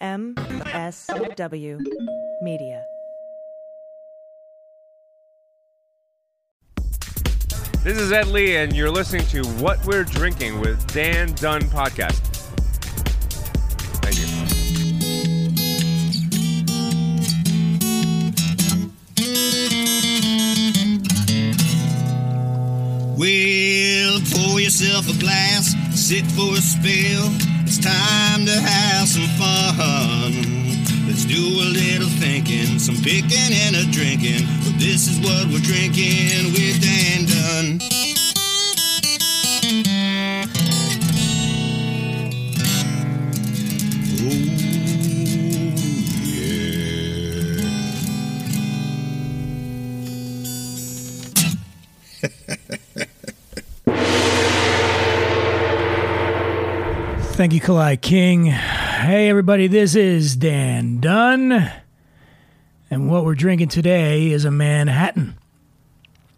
MSW Media. This is Ed Lee, and you're listening to What We're Drinking with Dan Dunn Podcast. Thank you. Well, pour yourself a glass, sit for a spell. It's time to have some fun. Let's do a little thinking, some picking and a drinking. But this is what we're drinking with Dan uh, Thank you, Kalai King. Hey, everybody, this is Dan Dunn. And what we're drinking today is a Manhattan.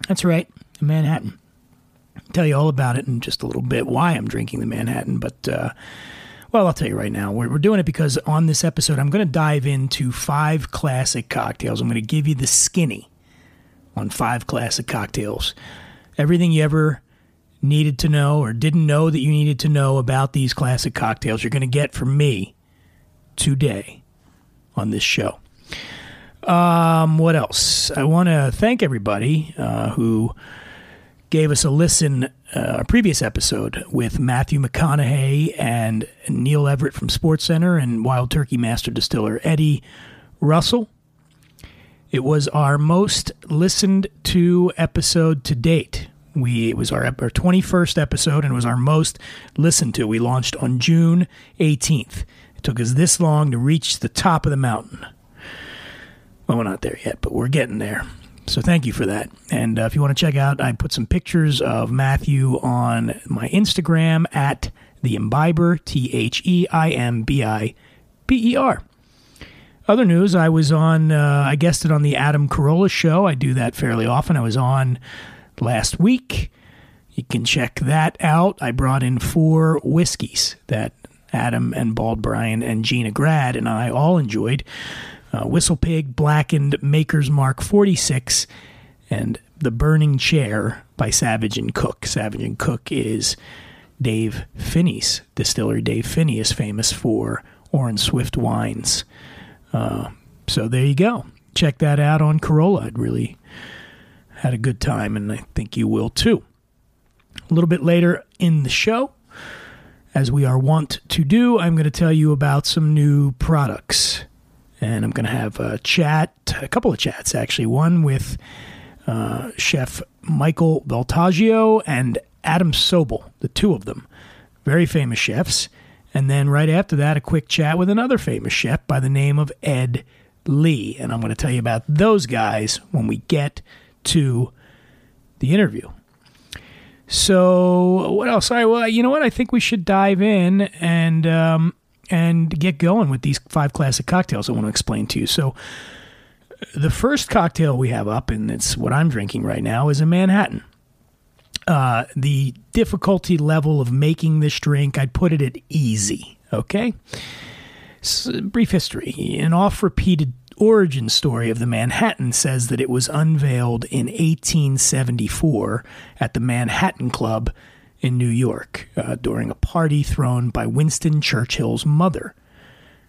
That's right, a Manhattan. I'll tell you all about it in just a little bit, why I'm drinking the Manhattan. But, uh, well, I'll tell you right now. We're, we're doing it because on this episode, I'm going to dive into five classic cocktails. I'm going to give you the skinny on five classic cocktails. Everything you ever needed to know or didn't know that you needed to know about these classic cocktails, you're going to get from me today on this show. Um, what else? I want to thank everybody uh, who gave us a listen, uh, a previous episode with Matthew McConaughey and Neil Everett from Sports Center and Wild Turkey Master Distiller Eddie Russell. It was our most listened to episode to date. We it was our our 21st episode and it was our most listened to. We launched on June 18th. It took us this long to reach the top of the mountain. Well, we're not there yet, but we're getting there. So thank you for that. And uh, if you want to check out, I put some pictures of Matthew on my Instagram at the Imbiber, T H E I M B I B E R. Other news, I was on, uh, I guested on the Adam Carolla show. I do that fairly often. I was on last week. You can check that out. I brought in four whiskeys that Adam and Bald Brian and Gina Grad and I all enjoyed. Uh, Whistle Pig, Blackened, Maker's Mark 46, and The Burning Chair by Savage and Cook. Savage and Cook is Dave Phinney's distillery. Dave Phinney is famous for Orin Swift wines. Uh, so there you go. Check that out on Carolla. I'd really had a good time, and I think you will too. A little bit later in the show, as we are wont to do, I'm going to tell you about some new products. And I'm going to have a chat, a couple of chats actually. One with uh, Chef Michael Voltaggio and Adam Sobel, the two of them. Very famous chefs. And then right after that, a quick chat with another famous chef by the name of Ed Lee. And I'm going to tell you about those guys when we get to the interview. So what else? I well, you know what? I think we should dive in and um, and get going with these five classic cocktails I want to explain to you. So the first cocktail we have up, and it's what I'm drinking right now, is a Manhattan. Uh, the difficulty level of making this drink, I'd put it at easy. Okay. S brief history. An oft repeated origin story of the Manhattan says that it was unveiled in 1874 at the Manhattan Club in New York uh, during a party thrown by Winston Churchill's mother.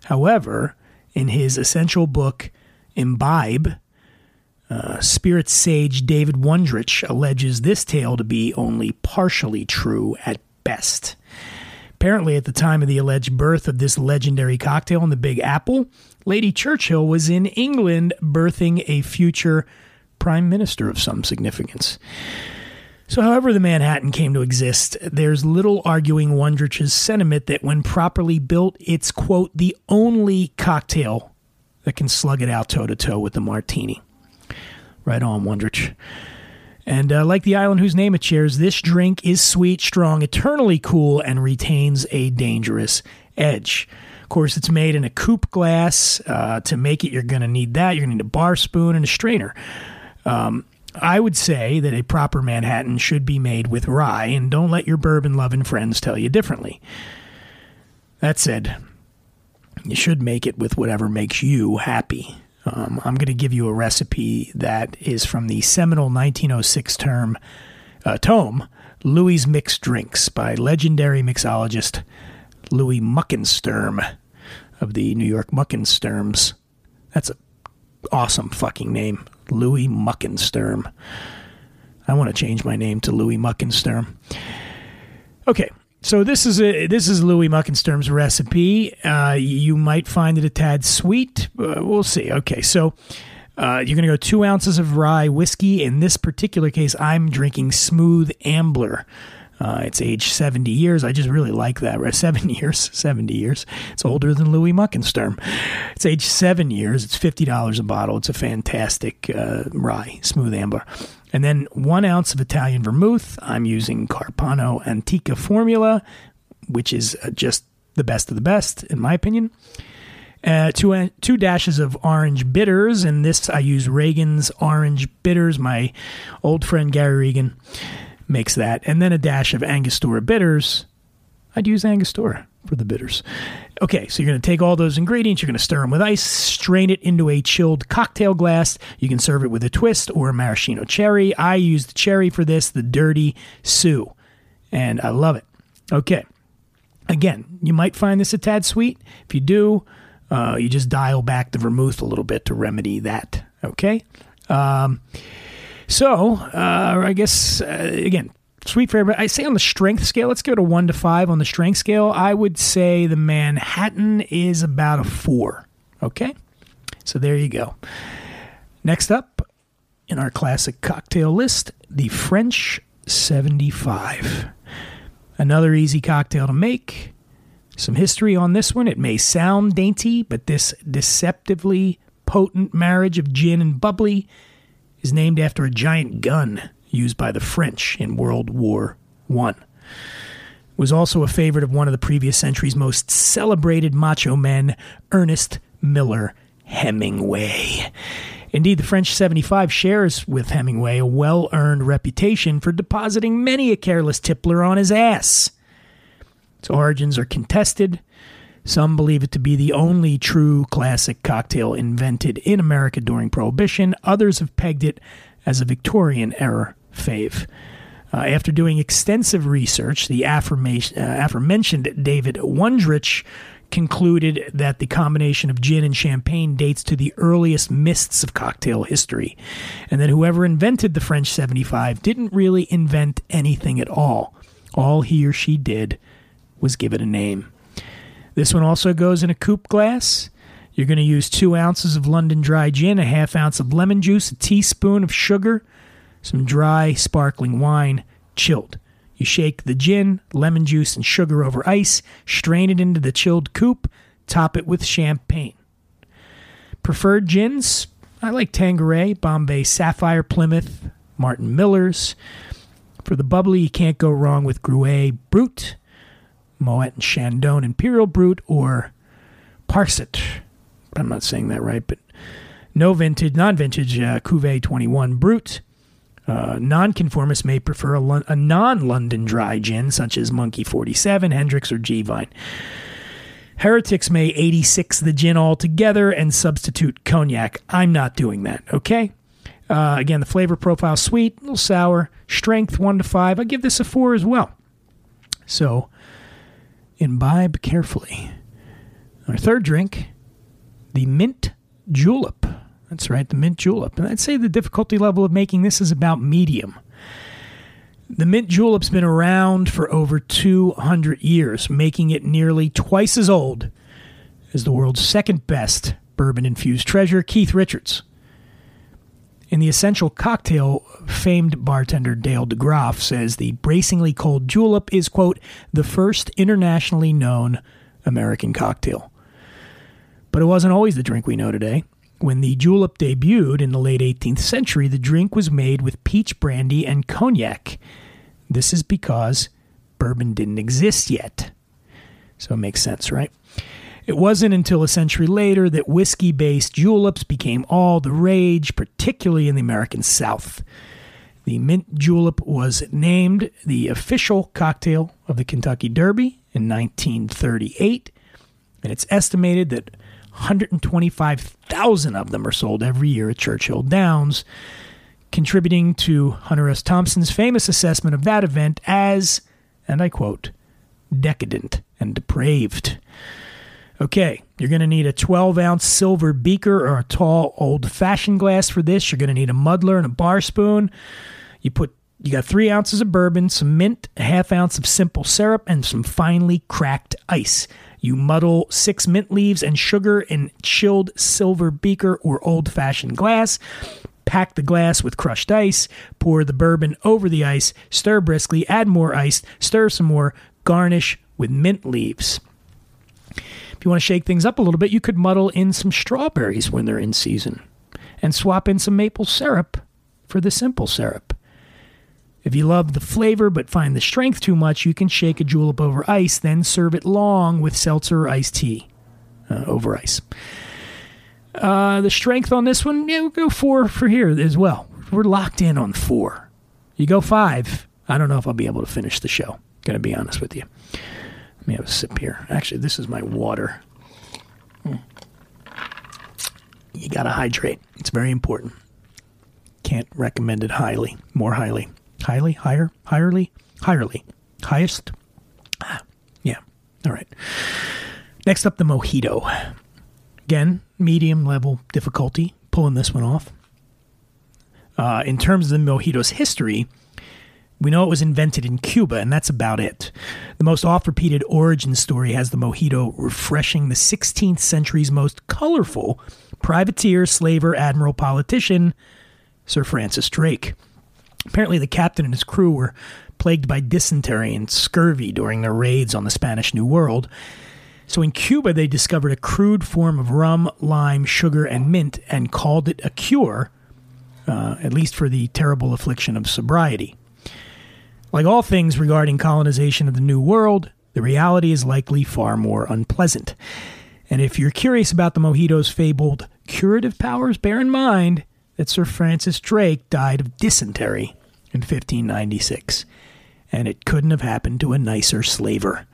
However, in his essential book, Imbibe, uh, spirit sage David Wondrich alleges this tale to be only partially true at best. Apparently, at the time of the alleged birth of this legendary cocktail in the Big Apple, Lady Churchill was in England birthing a future prime minister of some significance. So, however, the Manhattan came to exist, there's little arguing Wondrich's sentiment that when properly built, it's, quote, the only cocktail that can slug it out toe to toe with the martini. Right on, Wondrich. And uh, like the island whose name it shares, this drink is sweet, strong, eternally cool, and retains a dangerous edge. Course, it's made in a coupe glass. Uh, to make it, you're going to need that. You're going to need a bar spoon and a strainer. Um, I would say that a proper Manhattan should be made with rye, and don't let your bourbon loving friends tell you differently. That said, you should make it with whatever makes you happy. Um, I'm going to give you a recipe that is from the seminal 1906 term uh, tome, Louis' Mixed Drinks by legendary mixologist Louis Muckensturm of the New York Muckensturms. That's an awesome fucking name, Louis Muckensturm. I want to change my name to Louis Muckensturm. Okay, so this is a this is Louis Muckensturm's recipe. Uh, you might find it a tad sweet. We'll see. Okay, so uh, you're going to go two ounces of rye whiskey. In this particular case, I'm drinking Smooth Ambler. Uh, it's aged 70 years. I just really like that. Seven years. 70 years. It's older than Louis Muckensturm. It's aged seven years. It's $50 a bottle. It's a fantastic uh, rye, Smooth Ambler. And then one ounce of Italian vermouth. I'm using Carpano Antica formula, which is uh, just the best of the best, in my opinion. Uh, two, uh, two dashes of orange bitters, and this I use Regan's Orange Bitters. My old friend Gary Regan makes that. And then a dash of Angostura bitters. I'd use Angostura for the bitters. Okay, so you're going to take all those ingredients, you're going to stir them with ice, strain it into a chilled cocktail glass. You can serve it with a twist or a maraschino cherry. I use the cherry for this, the Dirty Sue, and I love it. Okay, again, you might find this a tad sweet. If you do, uh, you just dial back the vermouth a little bit to remedy that. Okay. Um, so, uh, I guess, uh, again, sweet for everybody. I say on the strength scale, let's go to one to five on the strength scale. I would say the Manhattan is about a four. Okay. So there you go. Next up in our classic cocktail list, the French 75. Another easy cocktail to make. Some history on this one. It may sound dainty, but this deceptively potent marriage of gin and bubbly is named after a giant gun used by the French in World War I. Was also a favorite of one of the previous century's most celebrated macho men, Ernest Miller Hemingway. Indeed, the French 75 shares with Hemingway a well earned reputation for depositing many a careless tippler on his ass. Its origins are contested. Some believe it to be the only true classic cocktail invented in America during Prohibition. Others have pegged it as a Victorian era fave. Uh, after doing extensive research, the uh, aforementioned David Wondrich concluded that the combination of gin and champagne dates to the earliest mists of cocktail history, and that whoever invented the French 75 didn't really invent anything at all. All he or she did was give it a name. This one also goes in a coupe glass. You're going to use two ounces of London dry gin, a half ounce of lemon juice, a teaspoon of sugar, some dry sparkling wine, chilled. You shake the gin, lemon juice, and sugar over ice, strain it into the chilled coupe, top it with champagne. Preferred gins? I like Tanqueray, Bombay Sapphire, Plymouth, Martin Miller's. For the bubbly, you can't go wrong with Gruet Brut, Moet and Chandon Imperial Brut, or Parxet. I'm not saying that right, but no vintage, non vintage uh, Cuvée 21 Brut. Uh, nonconformists may prefer a non London dry gin, such as Monkey 47, Hendrick's, or G'Vine. Heretics may 86 the gin altogether and substitute cognac. I'm not doing that, okay? Uh, again, the flavor profile sweet, a little sour, strength 1 to 5. I give this a 4 as well. So, imbibe carefully. Our third drink, the mint julep. That's right, the mint julep. And I'd say the difficulty level of making this is about medium. The mint julep's been around for over 200 years, making it nearly twice as old as the world's second best bourbon infused treasure, Keith Richards. In the essential cocktail, famed bartender Dale DeGroff says the bracingly cold julep is, quote, the first internationally known American cocktail. But it wasn't always the drink we know today. When the julep debuted in the late 18th century, the drink was made with peach brandy and cognac. This is because bourbon didn't exist yet. So it makes sense, right? It wasn't until a century later that whiskey based juleps became all the rage, particularly in the American South. The mint julep was named the official cocktail of the Kentucky Derby in 1938 And it's estimated that 125,000 of them are sold every year at Churchill Downs, contributing to Hunter S. Thompson's famous assessment of that event as, and I quote, decadent and depraved. Okay, you're going to need a 12 ounce silver beaker or a tall old fashioned glass for this. You're going to need a muddler and a bar spoon. You put you got three ounces of bourbon, some mint, a half ounce of simple syrup, and some finely cracked ice. You muddle six mint leaves and sugar in chilled silver beaker or old fashioned glass. Pack the glass with crushed ice. Pour the bourbon over the ice. Stir briskly. Add more ice. Stir some more. Garnish with mint leaves. If you want to shake things up a little bit, you could muddle in some strawberries when they're in season and swap in some maple syrup for the simple syrup. If you love the flavor but find the strength too much, you can shake a julep over ice, then serve it long with seltzer or iced tea uh, over ice. Uh, the strength on this one, yeah, we'll go four for here as well. We're locked in on four. You go five, I don't know if I'll be able to finish the show. Gonna be honest with you. Let me have a sip here. Actually, this is my water. Hmm. You gotta hydrate. It's very important. Can't recommend it highly. More highly. Highly? Higher? Higherly? Higherly. Highest? Ah, yeah. All right. Next up, the mojito. Again, medium level difficulty pulling this one off. Uh, in terms of the mojito's history, we know it was invented in Cuba, and that's about it. The most oft repeated origin story has the mojito refreshing the 16th century's most colorful privateer, slaver, admiral, politician, Sir Francis Drake. Apparently, the captain and his crew were plagued by dysentery and scurvy during their raids on the Spanish New World. So in Cuba, they discovered a crude form of rum, lime, sugar, and mint and called it a cure, uh, at least for the terrible affliction of sobriety. Like all things regarding colonization of the New World, the reality is likely far more unpleasant. And if you're curious about the mojito's fabled curative powers, bear in mind that Sir Francis Drake died of dysentery in 1596, and it couldn't have happened to a nicer slaver.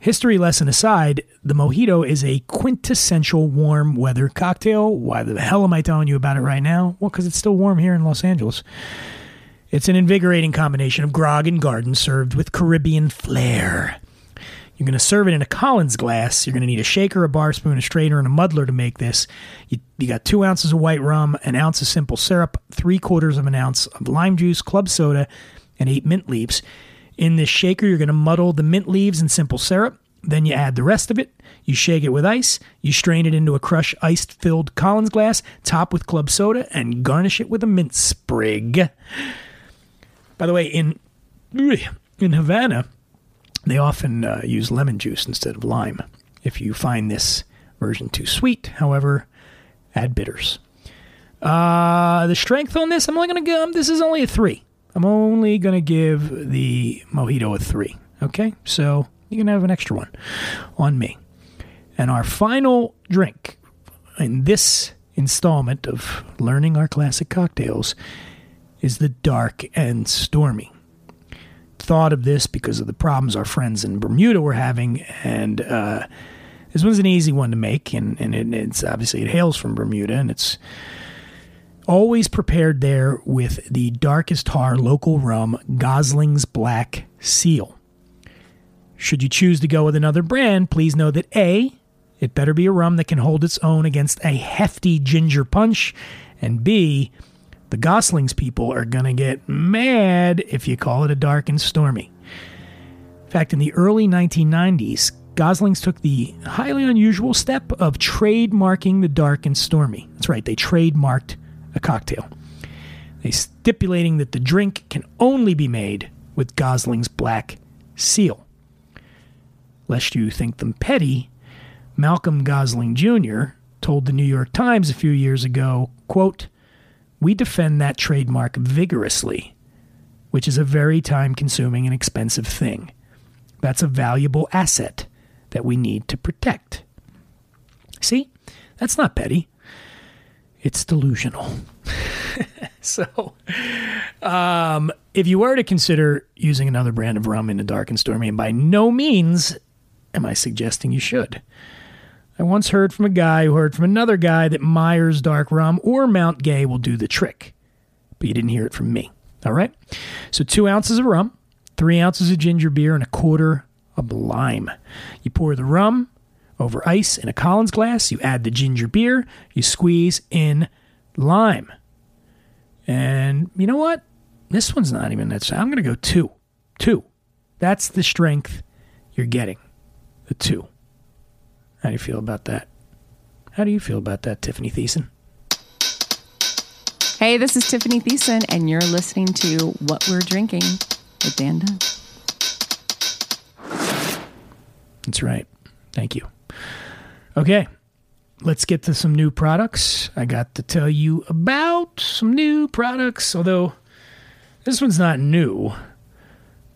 History lesson aside, the mojito is a quintessential warm weather cocktail. Why the hell am I telling you about it right now? Well, because it's still warm here in Los Angeles. It's an invigorating combination of grog and garden served with Caribbean flair. You're going to serve it in a Collins glass. You're going to need a shaker, a bar spoon, a strainer, and a muddler to make this. You, you got two ounces of white rum, an ounce of simple syrup, three quarters of an ounce of lime juice, club soda, and eight mint leaves. In this shaker, you're going to muddle the mint leaves and simple syrup. Then you add the rest of it. You shake it with ice. You strain it into a crushed ice filled Collins glass, top with club soda, and garnish it with a mint sprig. By the way, in in Havana, they often uh, use lemon juice instead of lime. If you find this version too sweet, however, add bitters. Uh, the strength on this, I'm only going to give. This is only a three. I'm only going to give the mojito a three. Okay, so you can have an extra one on me. And our final drink in this installment of learning our classic cocktails is the dark and stormy. Thought of this because of the problems our friends in Bermuda were having, and uh, this one's an easy one to make, and, and it, it's obviously it hails from Bermuda, and it's always prepared there with the darkest tar local rum, Gosling's Black Seal. Should you choose to go with another brand, please know that A, it better be a rum that can hold its own against a hefty ginger punch, and B, the Goslings people are going to get mad if you call it a dark and stormy. In fact, in the early 1990s, Goslings took the highly unusual step of trademarking the dark and stormy. That's right, they trademarked a cocktail. They stipulating that the drink can only be made with Gosling's Black Seal. Lest you think them petty, Malcolm Gosling Jr. told the New York Times a few years ago, quote, "We defend that trademark vigorously, which is a very time-consuming and expensive thing. That's a valuable asset that we need to protect." See? That's not petty it's delusional. so, um, if you were to consider using another brand of rum in a dark and stormy, and by no means Am I suggesting you should? I once heard from a guy who heard from another guy that Myers Dark Rum or Mount Gay will do the trick. But you didn't hear it from me. All right? So, two ounces of rum, three ounces of ginger beer, and a quarter of lime. You pour the rum over ice in a Collins glass. You add the ginger beer. You squeeze in lime. And you know what? This one's not even that. Strong. I'm going to go two. Two. That's the strength you're getting. The two. How do you feel about that? How do you feel about that, Tiffany Thiessen? Hey, this is Tiffany Thiessen, and you're listening to What We're Drinking with Dan Dunn. That's right. Thank you. Okay, let's get to some new products. I got to tell you about some new products, although this one's not new,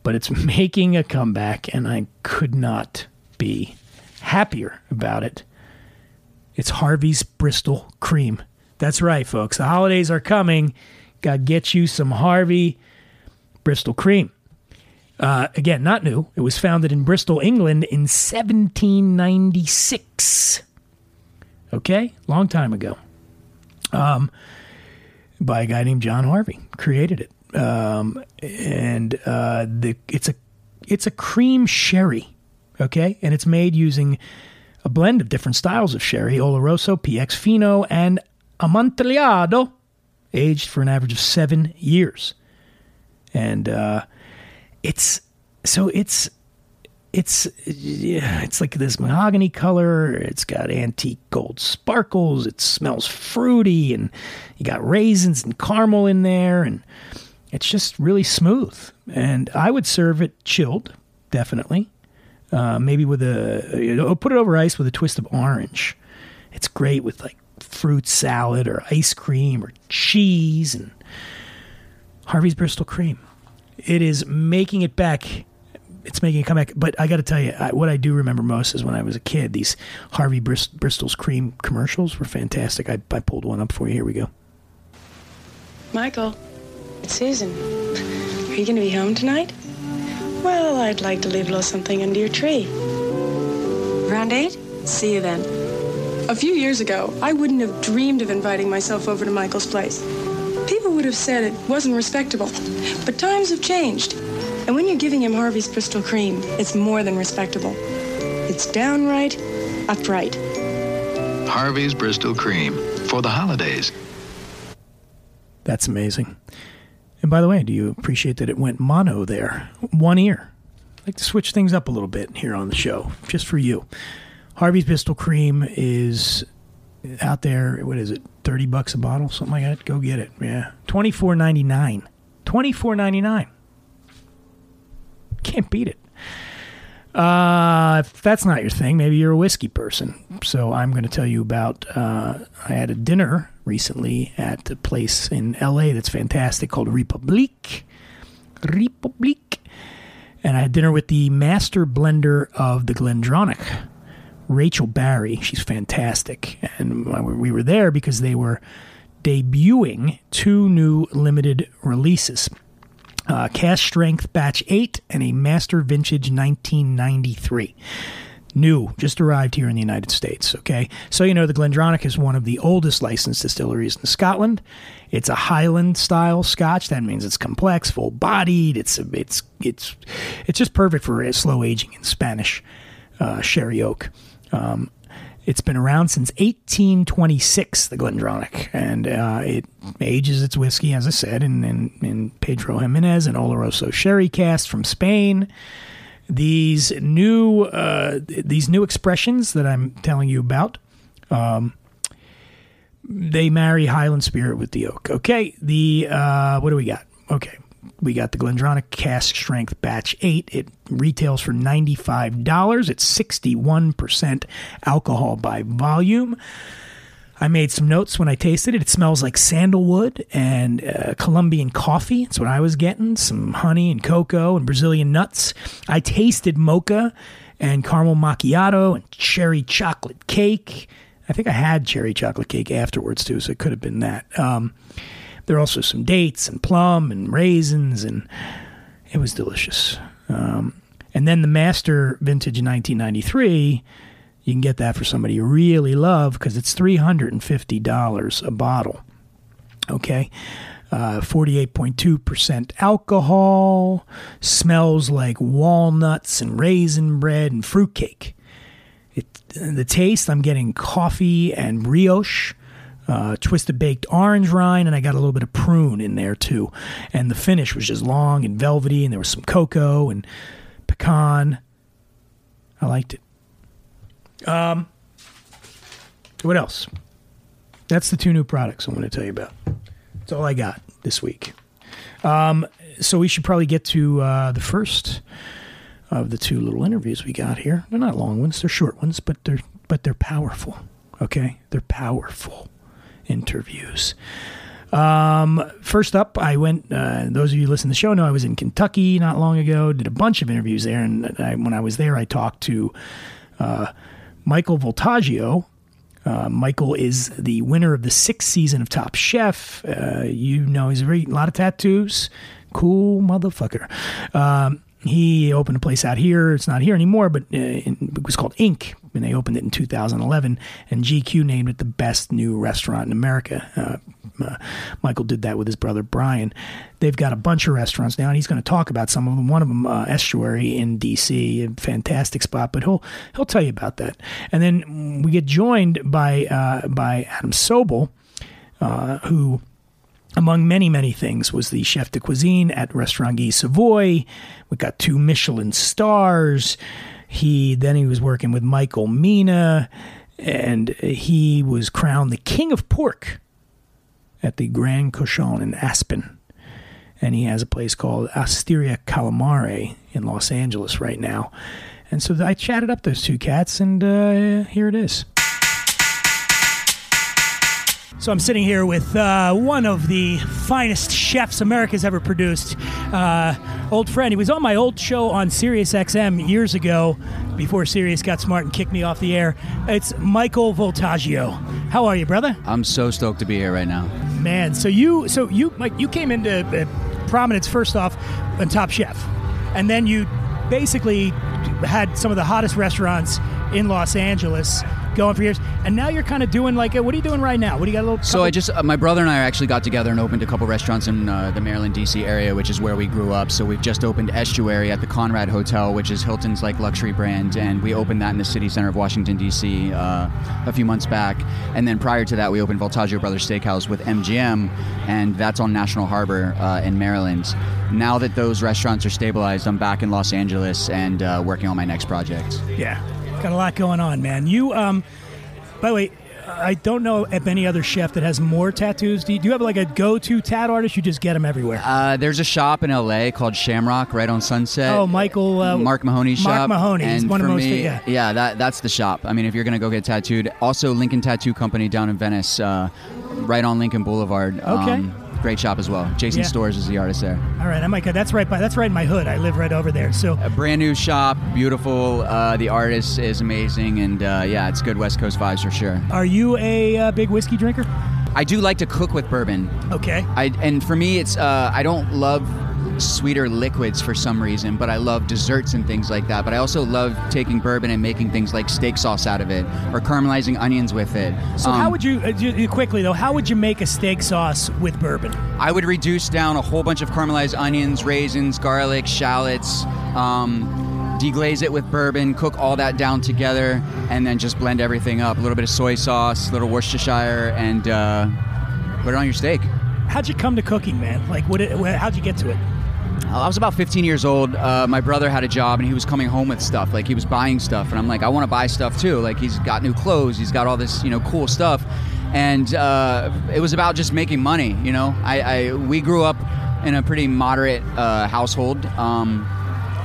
but it's making a comeback, and I could not be happier about it. It's Harvey's Bristol Cream. That's right, folks. The holidays are coming. Got to get you some Harvey Bristol Cream. Uh, again, not new. It was founded in Bristol, England in 1796. Okay, long time ago. Um, by a guy named John Harvey, created it, um, and uh, the it's a it's a cream sherry. Okay, and it's made using a blend of different styles of sherry: Oloroso, PX Fino, and Amontillado, aged for an average of seven years. And uh, it's so it's it's yeah, it's like this mahogany color. It's got antique gold sparkles. It smells fruity, and you got raisins and caramel in there, and it's just really smooth. And I would serve it chilled, definitely. Uh, maybe with a you know, put it over ice with a twist of orange. It's great with like fruit salad or ice cream or cheese and Harvey's Bristol cream. It is making it back. It's making a comeback. But I got to tell you, I, what I do remember most is when I was a kid, these Harvey Brist- Bristol's cream commercials were fantastic. I, I pulled one up for you. Here we go. Michael, it's Susan. Are you going to be home tonight? Well, I'd like to leave a little something under your tree. Round eight? See you then. A few years ago, I wouldn't have dreamed of inviting myself over to Michael's place. People would have said it wasn't respectable. But times have changed. And when you're giving him Harvey's Bristol Cream, it's more than respectable. It's downright upright. Harvey's Bristol Cream for the holidays. That's amazing. And by the way, do you appreciate that it went mono there? One ear. I'd like to switch things up a little bit here on the show, just for you. Harvey's Pistol Cream is out there. What is it? Thirty bucks a bottle, something like that. Go get it. Yeah, twenty four ninety nine. Twenty four ninety nine. Can't beat it. Uh, if that's not your thing, maybe you're a whiskey person. So I'm going to tell you about. Uh, I had a dinner recently at a place in LA that's fantastic called Republique. Republique. And I had dinner with the master blender of the Glendronach, Rachel Barry. She's fantastic. And we were there because they were debuting two new limited releases uh, Cask Strength Batch 8 and a Master Vintage 1993. New, just arrived here in the United States. Okay, so you know the Glendronach is one of the oldest licensed distilleries in Scotland. It's a Highland style Scotch. That means it's complex, full bodied. It's it's it's it's just perfect for slow aging in Spanish uh, sherry oak. Um, it's been around since 1826, the Glendronach, and uh, it ages its whiskey, as I said, in, in, in Pedro Ximénez and Oloroso sherry cast from Spain. These new uh, these new expressions that I'm telling you about, um, they marry Highland Spirit with the oak. Okay, the uh, what do we got? Okay, we got the Glendronach Cask Strength Batch 8. It retails for $95. It's 61% alcohol by volume. I made some notes when I tasted it. It smells like sandalwood and uh, Colombian coffee. That's what I was getting. Some honey and cocoa and Brazilian nuts. I tasted mocha and caramel macchiato and cherry chocolate cake. I think I had cherry chocolate cake afterwards too, so it could have been that. Um, there are also some dates and plum and raisins, and it was delicious. Um, And then the Master Vintage in 1993, you can get that for somebody you really love because it's $350 a bottle. Okay. Uh, 48.2% alcohol, smells like walnuts and raisin bread and fruitcake. It, the taste, I'm getting coffee and brioche, uh, twisted baked orange rind, and I got a little bit of prune in there too. And the finish was just long and velvety, and there was some cocoa and pecan. I liked it. Um, what else? That's the two new products I want to tell you about. That's all I got this week. Um, so we should probably get to uh, the first of the two little interviews we got here. They're not long ones; they're short ones, but they're but they're powerful. Okay, they're powerful interviews. Um, first up, I went. Uh, those of you listen to the show know I was in Kentucky not long ago. Did a bunch of interviews there, and I, when I was there, I talked to uh, Michael Voltaggio. Uh, Michael is the winner of the sixth season of Top Chef. Uh, you know he's a lot of tattoos. Cool motherfucker. Um, he opened a place out here. It's not here anymore, but uh, it was called Ink, and they opened it in 2011. And GQ named it the best new restaurant in America. Uh, uh, Michael did that with his brother Brian. They've got a bunch of restaurants now, and he's going to talk about some of them. One of them, uh, Estuary in DC, a fantastic spot, but he'll he'll tell you about that. And then we get joined by uh, by Adam Sobel, uh, who among many, many things, was the chef de cuisine at Restaurant Guy Savoy. We got two Michelin stars. He then he was working with Michael Mina, and he was crowned the king of pork at the Grand Cochon in Aspen. And he has a place called Osteria Cal Mare in Los Angeles right now. And so I chatted up those two cats, and uh, here it is. So I'm sitting here with uh, one of the finest chefs America's ever produced. Uh, old friend. He was on my old show on Sirius XM years ago, before Sirius got smart and kicked me off the air. It's Michael Voltaggio. How are you, brother? I'm so stoked to be here right now. Man, so you, so you, like, you came into uh, prominence first off on Top Chef, and then you basically had some of the hottest restaurants in Los Angeles going for years, and now you're kind of doing like, what are you doing right now? What do you got a little? So I just, uh, my brother and I actually got together and opened a couple restaurants in uh, the Maryland, D.C. area, which is where we grew up. So we've just opened Estuary at the Conrad Hotel, which is Hilton's like luxury brand, and we opened that in the city center of Washington, D.C. Uh, a few months back. And then prior to that, we opened Voltaggio Brothers Steakhouse with MGM, and that's on National Harbor uh, in Maryland. Now that those restaurants are stabilized, I'm back in Los Angeles and uh, working on my next project. Yeah, got a lot going on, man. You, um, by the way, I don't know of any other chef that has more tattoos. Do you, do you have like a go-to tat artist? You just get them everywhere. Uh, there's a shop in LA called Shamrock right on Sunset. oh, Michael. Uh, Mark Mahoney's Mark shop. Mark Mahoney. And one of for most. me, yeah. that that's the shop. I mean, if you're gonna go get tattooed, also Lincoln Tattoo Company down in Venice, uh, right on Lincoln Boulevard. Okay. Um, great shop as well. Jason Yeah. Stores is the artist there. All right, I might go. That's right by. That's right in my hood. I live right over there. So A brand new shop, beautiful. Uh, the artist is amazing, and uh, yeah, it's good West Coast vibes for sure. Are you a uh, big whiskey drinker? I do like to cook with bourbon. Okay. I and for me, it's uh, I don't love sweeter liquids for some reason, but I love desserts and things like that. But I also love taking bourbon and making things like steak sauce out of it or caramelizing onions with it. So Um, how would you, uh, quickly though? How would you make a steak sauce with bourbon? I would reduce down a whole bunch of caramelized onions, raisins, garlic, shallots. Um, deglaze it with bourbon, cook all that down together, and then just blend everything up. A little bit of soy sauce, a little Worcestershire, and uh, put it on your steak. How'd you come to cooking, man? Like, what? It, how'd you get to it? I was about 15 years old. Uh, my brother had a job and he was coming home with stuff. Like he was buying stuff, and I'm like, I want to buy stuff too. Like he's got new clothes, he's got all this, you know, cool stuff. And uh, it was about just making money. You know, I, I we grew up in a pretty moderate uh, household. Um,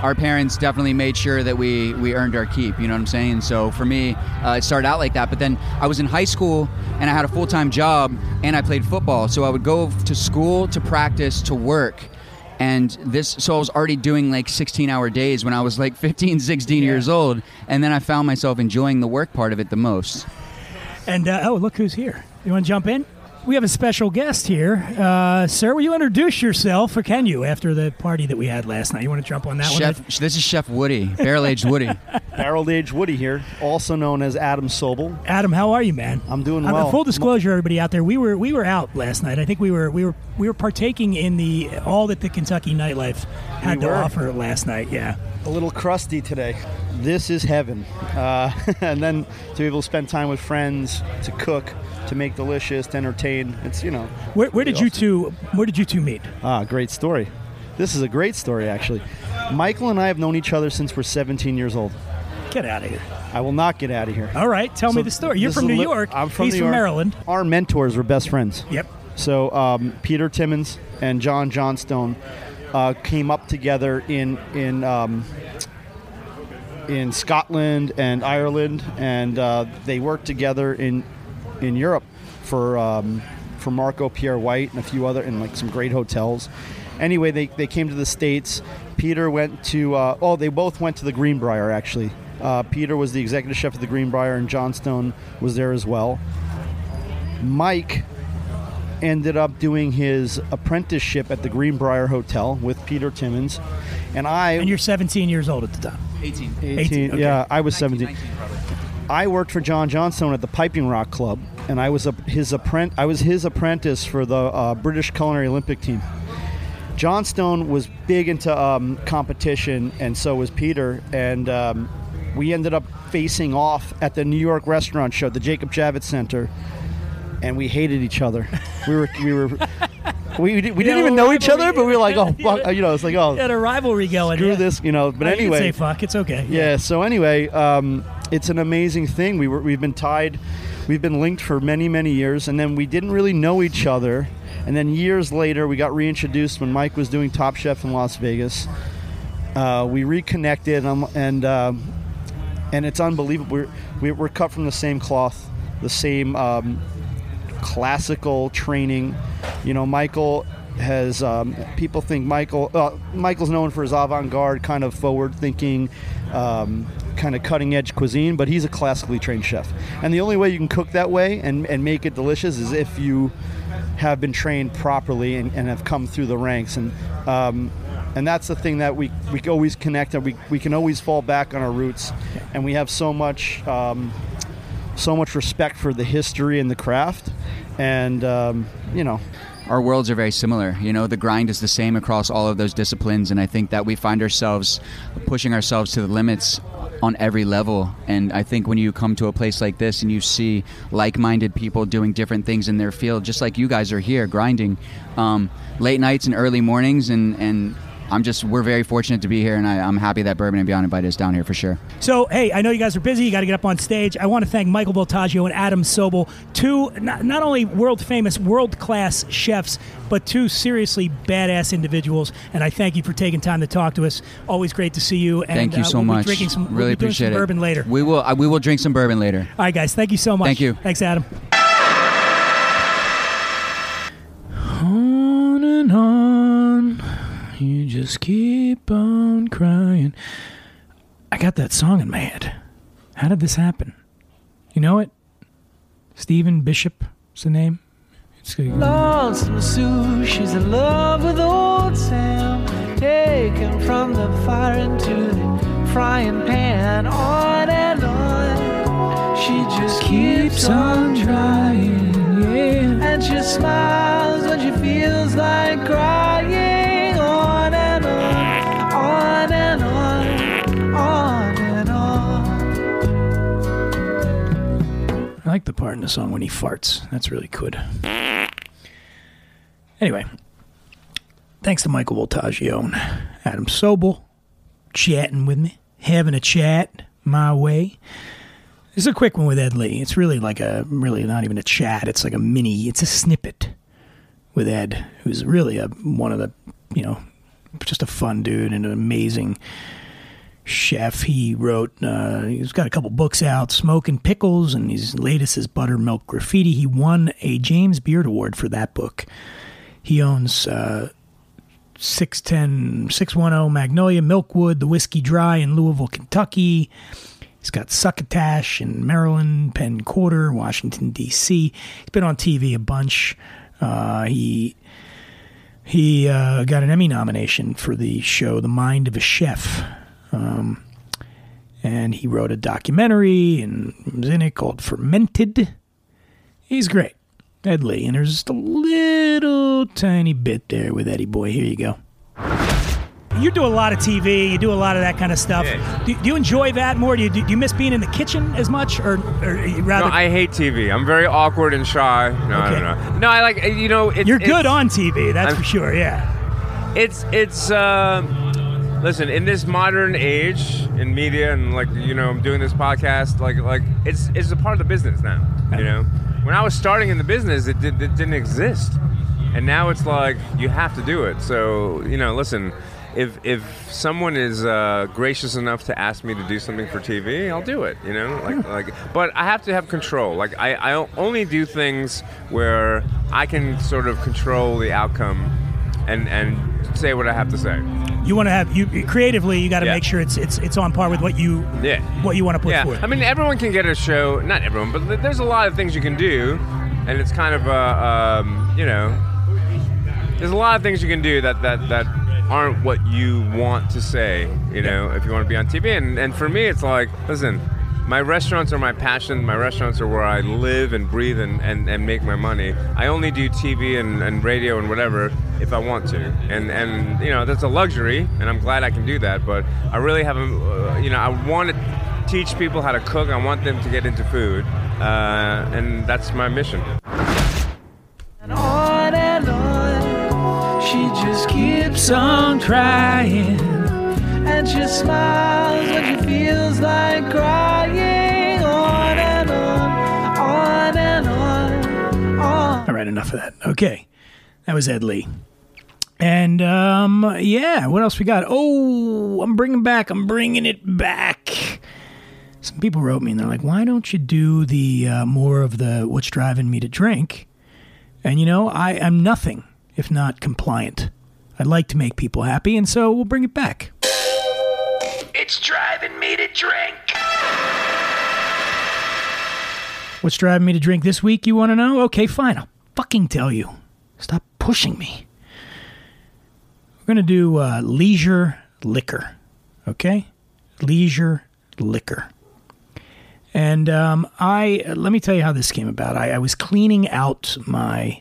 our parents definitely made sure that we we earned our keep. You know what I'm saying? So for me, uh, it started out like that. But then I was in high school and I had a full time job and I played football. So I would go to school, to practice, to work. And this, so I was already doing like 16 hour days when I was like 15, 16 years old. And then I found myself enjoying the work part of it the most. And uh, oh, look who's here! You want to jump in? We have a special guest here. Uh, sir, will you introduce yourself, or can you, after the party that we had last night? You want to jump on that Chef, one? this is Chef Woody, barrel aged Woody. Barrel Aged Woody here, also known as Adam Sobel. Adam, how are you, man? I'm doing Uh, well. full disclosure, everybody out there, we were we were out last night. I think we were we were we were partaking in the all that the Kentucky nightlife had We to were. offer last night. Yeah. A little crusty today. This is heaven. Uh, and then to be able to spend time with friends, to cook, to make delicious, to entertain. It's, you know. Where, where did pretty you two Where did you two meet? Ah, great story. This is a great story, actually. Michael and I have known each other since we're 17 years old. Get out of here. I will not get out of here. All right, tell me the story. You're from New li- York. I'm from He's New from York. Maryland. Our mentors were best friends. Yep. So um, Peter Timmons and John Johnstone uh, came up together in in um, in Scotland and Ireland, and uh, they worked together in in Europe for um, for Marco Pierre White and a few other and like some great hotels. Anyway, they, they came to the states. Peter went to uh, oh they both went to the Greenbrier actually. Uh, Peter was the executive chef of the Greenbrier, and Johnstone was there as well. Mike ended up doing his apprenticeship at the Greenbrier Hotel with Peter Timmons, and I And you're 17 years old at the time. 18. 18, 18, okay. yeah, I was 17. 19. I worked for John Johnstone at the Piping Rock Club, and I was a, his apprentice. I was his apprentice for the uh, British Culinary Olympic team. Johnstone was big into um, competition, and so was Peter. And um, we ended up facing off at the New York restaurant show, the Jacob Javits Center, and we hated each other. We were we were we, we didn't even know each other, but we were like, oh, fuck, you know, it's like, oh, had a rivalry going. screw yeah. this, you know. But Oh, anyway, say fuck. It's okay. yeah. So anyway, um, it's an amazing thing. We were we've been tied, we've been linked for many many years, and then we didn't really know each other. And then years later, we got reintroduced when Mike was doing Top Chef in Las Vegas. Uh, we reconnected, um, and um, and it's unbelievable. We're we- we're cut from the same cloth, the same um, classical training. You know, Michael has um, people think Michael uh, Michael's known for his avant-garde kind of forward-thinking, um, kind of cutting-edge cuisine, but he's a classically trained chef. And the only way you can cook that way and, and make it delicious is if you have been trained properly and, and have come through the ranks. And um, and that's the thing that we we always connect and we, we can always fall back on our roots. And we have so much. So much respect for the history and the craft, and um, you know, our worlds are very similar. You know, the grind is the same across all of those disciplines, and I think that we find ourselves pushing ourselves to the limits on every level. And I think when you come to a place like this and you see like-minded people doing different things in their field, just like you guys are here grinding, um, late nights and early mornings, and and I'm just we're very fortunate to be here, and I, I'm happy that Bourbon and Beyond invited us down here for sure. So, hey, I know you guys are busy. You got to get up on stage. I want to thank Michael Voltaggio and Adam Sobel, two not, not only world famous, world class chefs, but two seriously badass individuals. And I thank you for taking time to talk to us. Always great to see you. And, Thank you uh, so we'll much. Be drinking some, we'll really be appreciate some it. bourbon later. We will. Uh, we will drink some bourbon later. All right, guys. Thank you so much. Thank you. Thanks, Adam. On and on, you just keep on crying. I got that song in my head. How did this happen? You know it? Stephen Bishop is the name. It's good. Lonesome Sue, she's in love with old Sam. Taken from the fire into the frying pan, on and on. She just keeps on trying, yeah. And she smiles when she feels like crying, like the part in the song when he farts. That's really good. Anyway, thanks to Michael Voltaggio and Adam Sobel chatting with me, having a chat my way. This is a quick one with Ed Lee. It's really like a, really not even a chat. It's like a mini, it's a snippet with Ed, who's really a, one of the, you know, just a fun dude and an amazing chef. He wrote, uh, he's got a couple books out, Smoke and Pickles, and his latest is Buttermilk Graffiti. He won a James Beard Award for that book. He owns uh, 610, 610 Magnolia, Milkwood, the Whiskey Dry in Louisville, Kentucky. He's got Succotash in Maryland, Penn Quarter, Washington D.C. He's been on TV a bunch. Uh, he he uh, got an Emmy nomination for the show The Mind of a Chef. Um, and he wrote a documentary and was in it called Fermented. He's great. Ed Lee. And there's just a little tiny bit there with Eddie Boy. Here you go. You do a lot of TV. You do a lot of that kind of stuff. Yeah. Do, do you enjoy that more? Do you, do you miss being in the kitchen as much, or, or rather? No, I hate TV. I'm very awkward and shy. No, Okay. no, no. No, I like you know. It's, You're good it's- on TV, that's I'm- for sure. Yeah. It's it's. Uh, listen, in this modern age in media and like you know, I'm doing this podcast. Like like it's it's a part of the business now. You know, when I was starting in the business, it, did, it didn't exist, and now it's like you have to do it. So you know, listen. If, if someone is uh, gracious enough to ask me to do something for TV, I'll do it. You know, like like. But I have to have control. Like I, I only do things where I can sort of control the outcome, and and say what I have to say. You want to have you creatively. You got to Yeah. make sure it's it's it's on par with what you Yeah. what you want to put yeah. forth. I mean, everyone can get a show. Not everyone, but there's a lot of things you can do, and it's kind of a, um, you know, there's a lot of things you can do that that that aren't what you want to say. You know, if you want to be on TV, and and for me, it's like, listen. My restaurants are my passion. My restaurants are where I live and breathe and, and, and make my money. I only do TV and, and radio and whatever if I want to. And, and, you know, that's a luxury, and I'm glad I can do that. But I really haven't, uh, you know, I want to teach people how to cook. I want them to get into food. Uh, and that's my mission. And on and on, she just keeps on crying. And she smiles when she feels like crying. Right, enough of that. Okay, that was Ed Lee. And um, yeah, what else we got? Oh, I'm bringing back. I'm bringing it back. Some people wrote me and they're like, "Why don't you do the uh, more of the what's driving me to drink?" And you know, I am nothing if not compliant. I'd like to make people happy, and so we'll bring it back. It's driving me to drink. What's driving me to drink this week, you want to know? Okay, fine. I'll fucking tell you. Stop pushing me. We're going to do uh, leisure liquor. Okay? Leisure liquor. And um, I, let me tell you how this came about. I, I was cleaning out my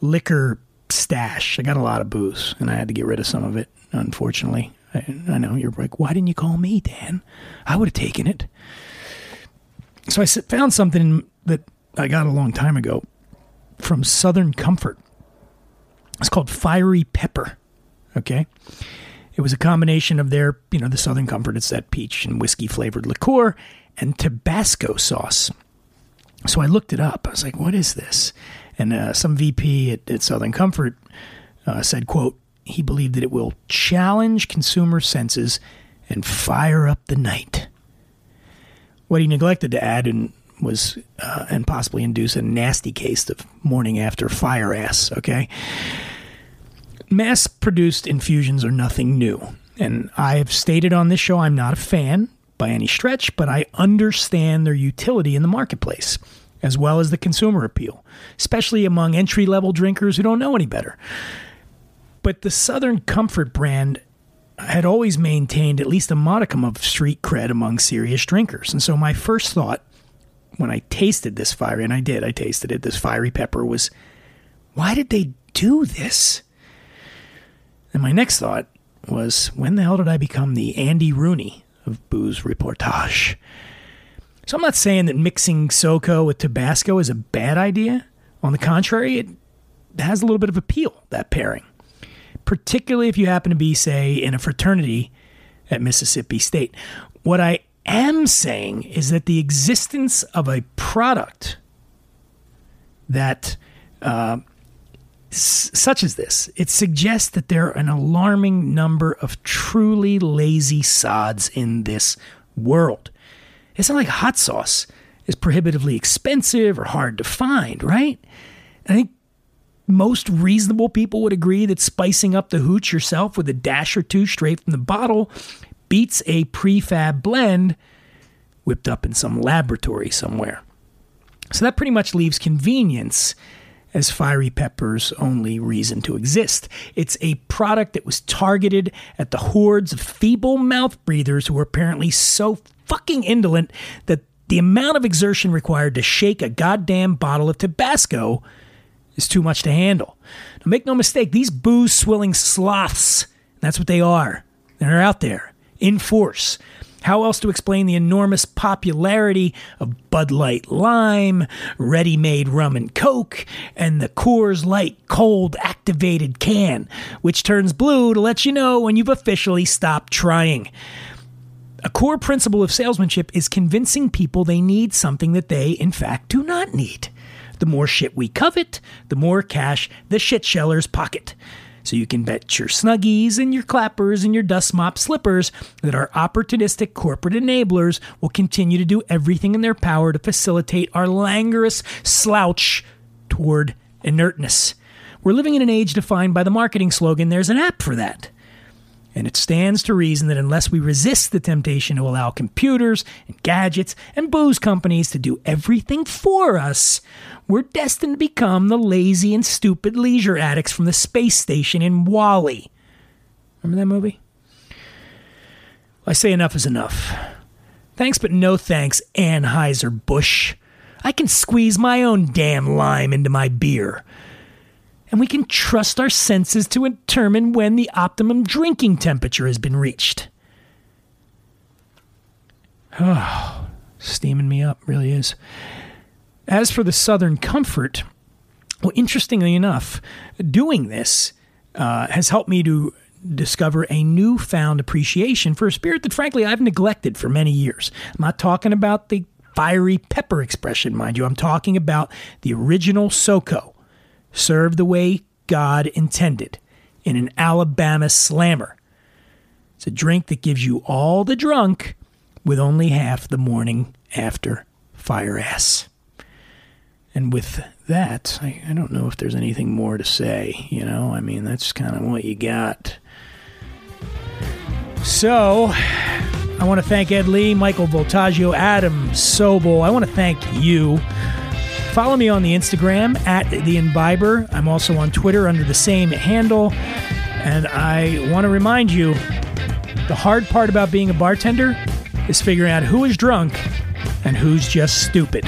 liquor stash. I got a lot of booze, and I had to get rid of some of it, unfortunately. I, I know you're like, why didn't you call me, Dan? I would have taken it. So I found something that I got a long time ago from Southern Comfort. It's called Fiery Pepper. Okay. It was a combination of their, you know, the Southern Comfort. It's that peach and whiskey flavored liqueur and Tabasco sauce. So I looked it up. I was like, what is this? And uh, some VP at, at Southern Comfort uh, said, quote, he believed that it will challenge consumer senses and fire up the night. What he neglected to add in was uh, and possibly induce a nasty case of morning after fire ass. Okay, mass produced infusions are nothing new, and I have stated on this show I'm not a fan by any stretch, but I understand their utility in the marketplace as well as the consumer appeal, especially among entry level drinkers who don't know any better. But the Southern Comfort brand had always maintained at least a modicum of street cred among serious drinkers. And so my first thought when I tasted this fiery, and I did, I tasted it, this fiery pepper was, why did they do this? And my next thought was, when the hell did I become the Andy Rooney of booze reportage? So I'm not saying that mixing SoCo with Tabasco is a bad idea. On the contrary, it has a little bit of appeal, that pairing particularly if you happen to be, say, in a fraternity at Mississippi State. What I am saying is that the existence of a product that, uh, s- such as this, it suggests that there are an alarming number of truly lazy sods in this world. It's not like hot sauce is prohibitively expensive or hard to find, right? I think most reasonable people would agree that spicing up the hooch yourself with a dash or two straight from the bottle beats a prefab blend whipped up in some laboratory somewhere. So that pretty much leaves convenience as Fiery Pepper's only reason to exist. It's a product that was targeted at the hordes of feeble mouth breathers who were apparently so fucking indolent that the amount of exertion required to shake a goddamn bottle of Tabasco is too much to handle. Now, make no mistake, these booze swilling sloths, that's what they are. They're out there in force. How else to explain the enormous popularity of Bud Light Lime, ready made rum and coke, and the Coors Light cold activated can, which turns blue to let you know when you've officially stopped trying? A core principle of salesmanship is convincing people they need something that they, in fact, do not need. The more shit we covet, the more cash the shit shellers pocket. So you can bet your snuggies and your clappers and your dust mop slippers that our opportunistic corporate enablers will continue to do everything in their power to facilitate our languorous slouch toward inertness. We're living in an age defined by the marketing slogan, there's an app for that. And it stands to reason that unless we resist the temptation to allow computers and gadgets and booze companies to do everything for us, we're destined to become the lazy and stupid leisure addicts from the space station in WALL-E. Remember that movie? I say enough is enough. Thanks, but no thanks, Anheuser-Busch. I can squeeze my own damn lime into my beer and we can trust our senses to determine when the optimum drinking temperature has been reached. Oh, steaming me up, really is. As for the Southern Comfort, well, interestingly enough, doing this uh, has helped me to discover a newfound appreciation for a spirit that, frankly, I've neglected for many years. I'm not talking about the fiery pepper expression, mind you. I'm talking about the original SoCo, served the way God intended in an Alabama slammer. It's a drink that gives you all the drunk with only half the morning after fire ass. And with that, I, I don't know if there's anything more to say. You know, I mean, that's kind of what you got. So, I want to thank Ed Lee, Michael Voltaggio, Adam Sobel. I want to thank you. Follow me on the Instagram at the Imbiber. I'm also on Twitter under the same handle. And I want to remind you the hard part about being a bartender is figuring out who is drunk and who's just stupid.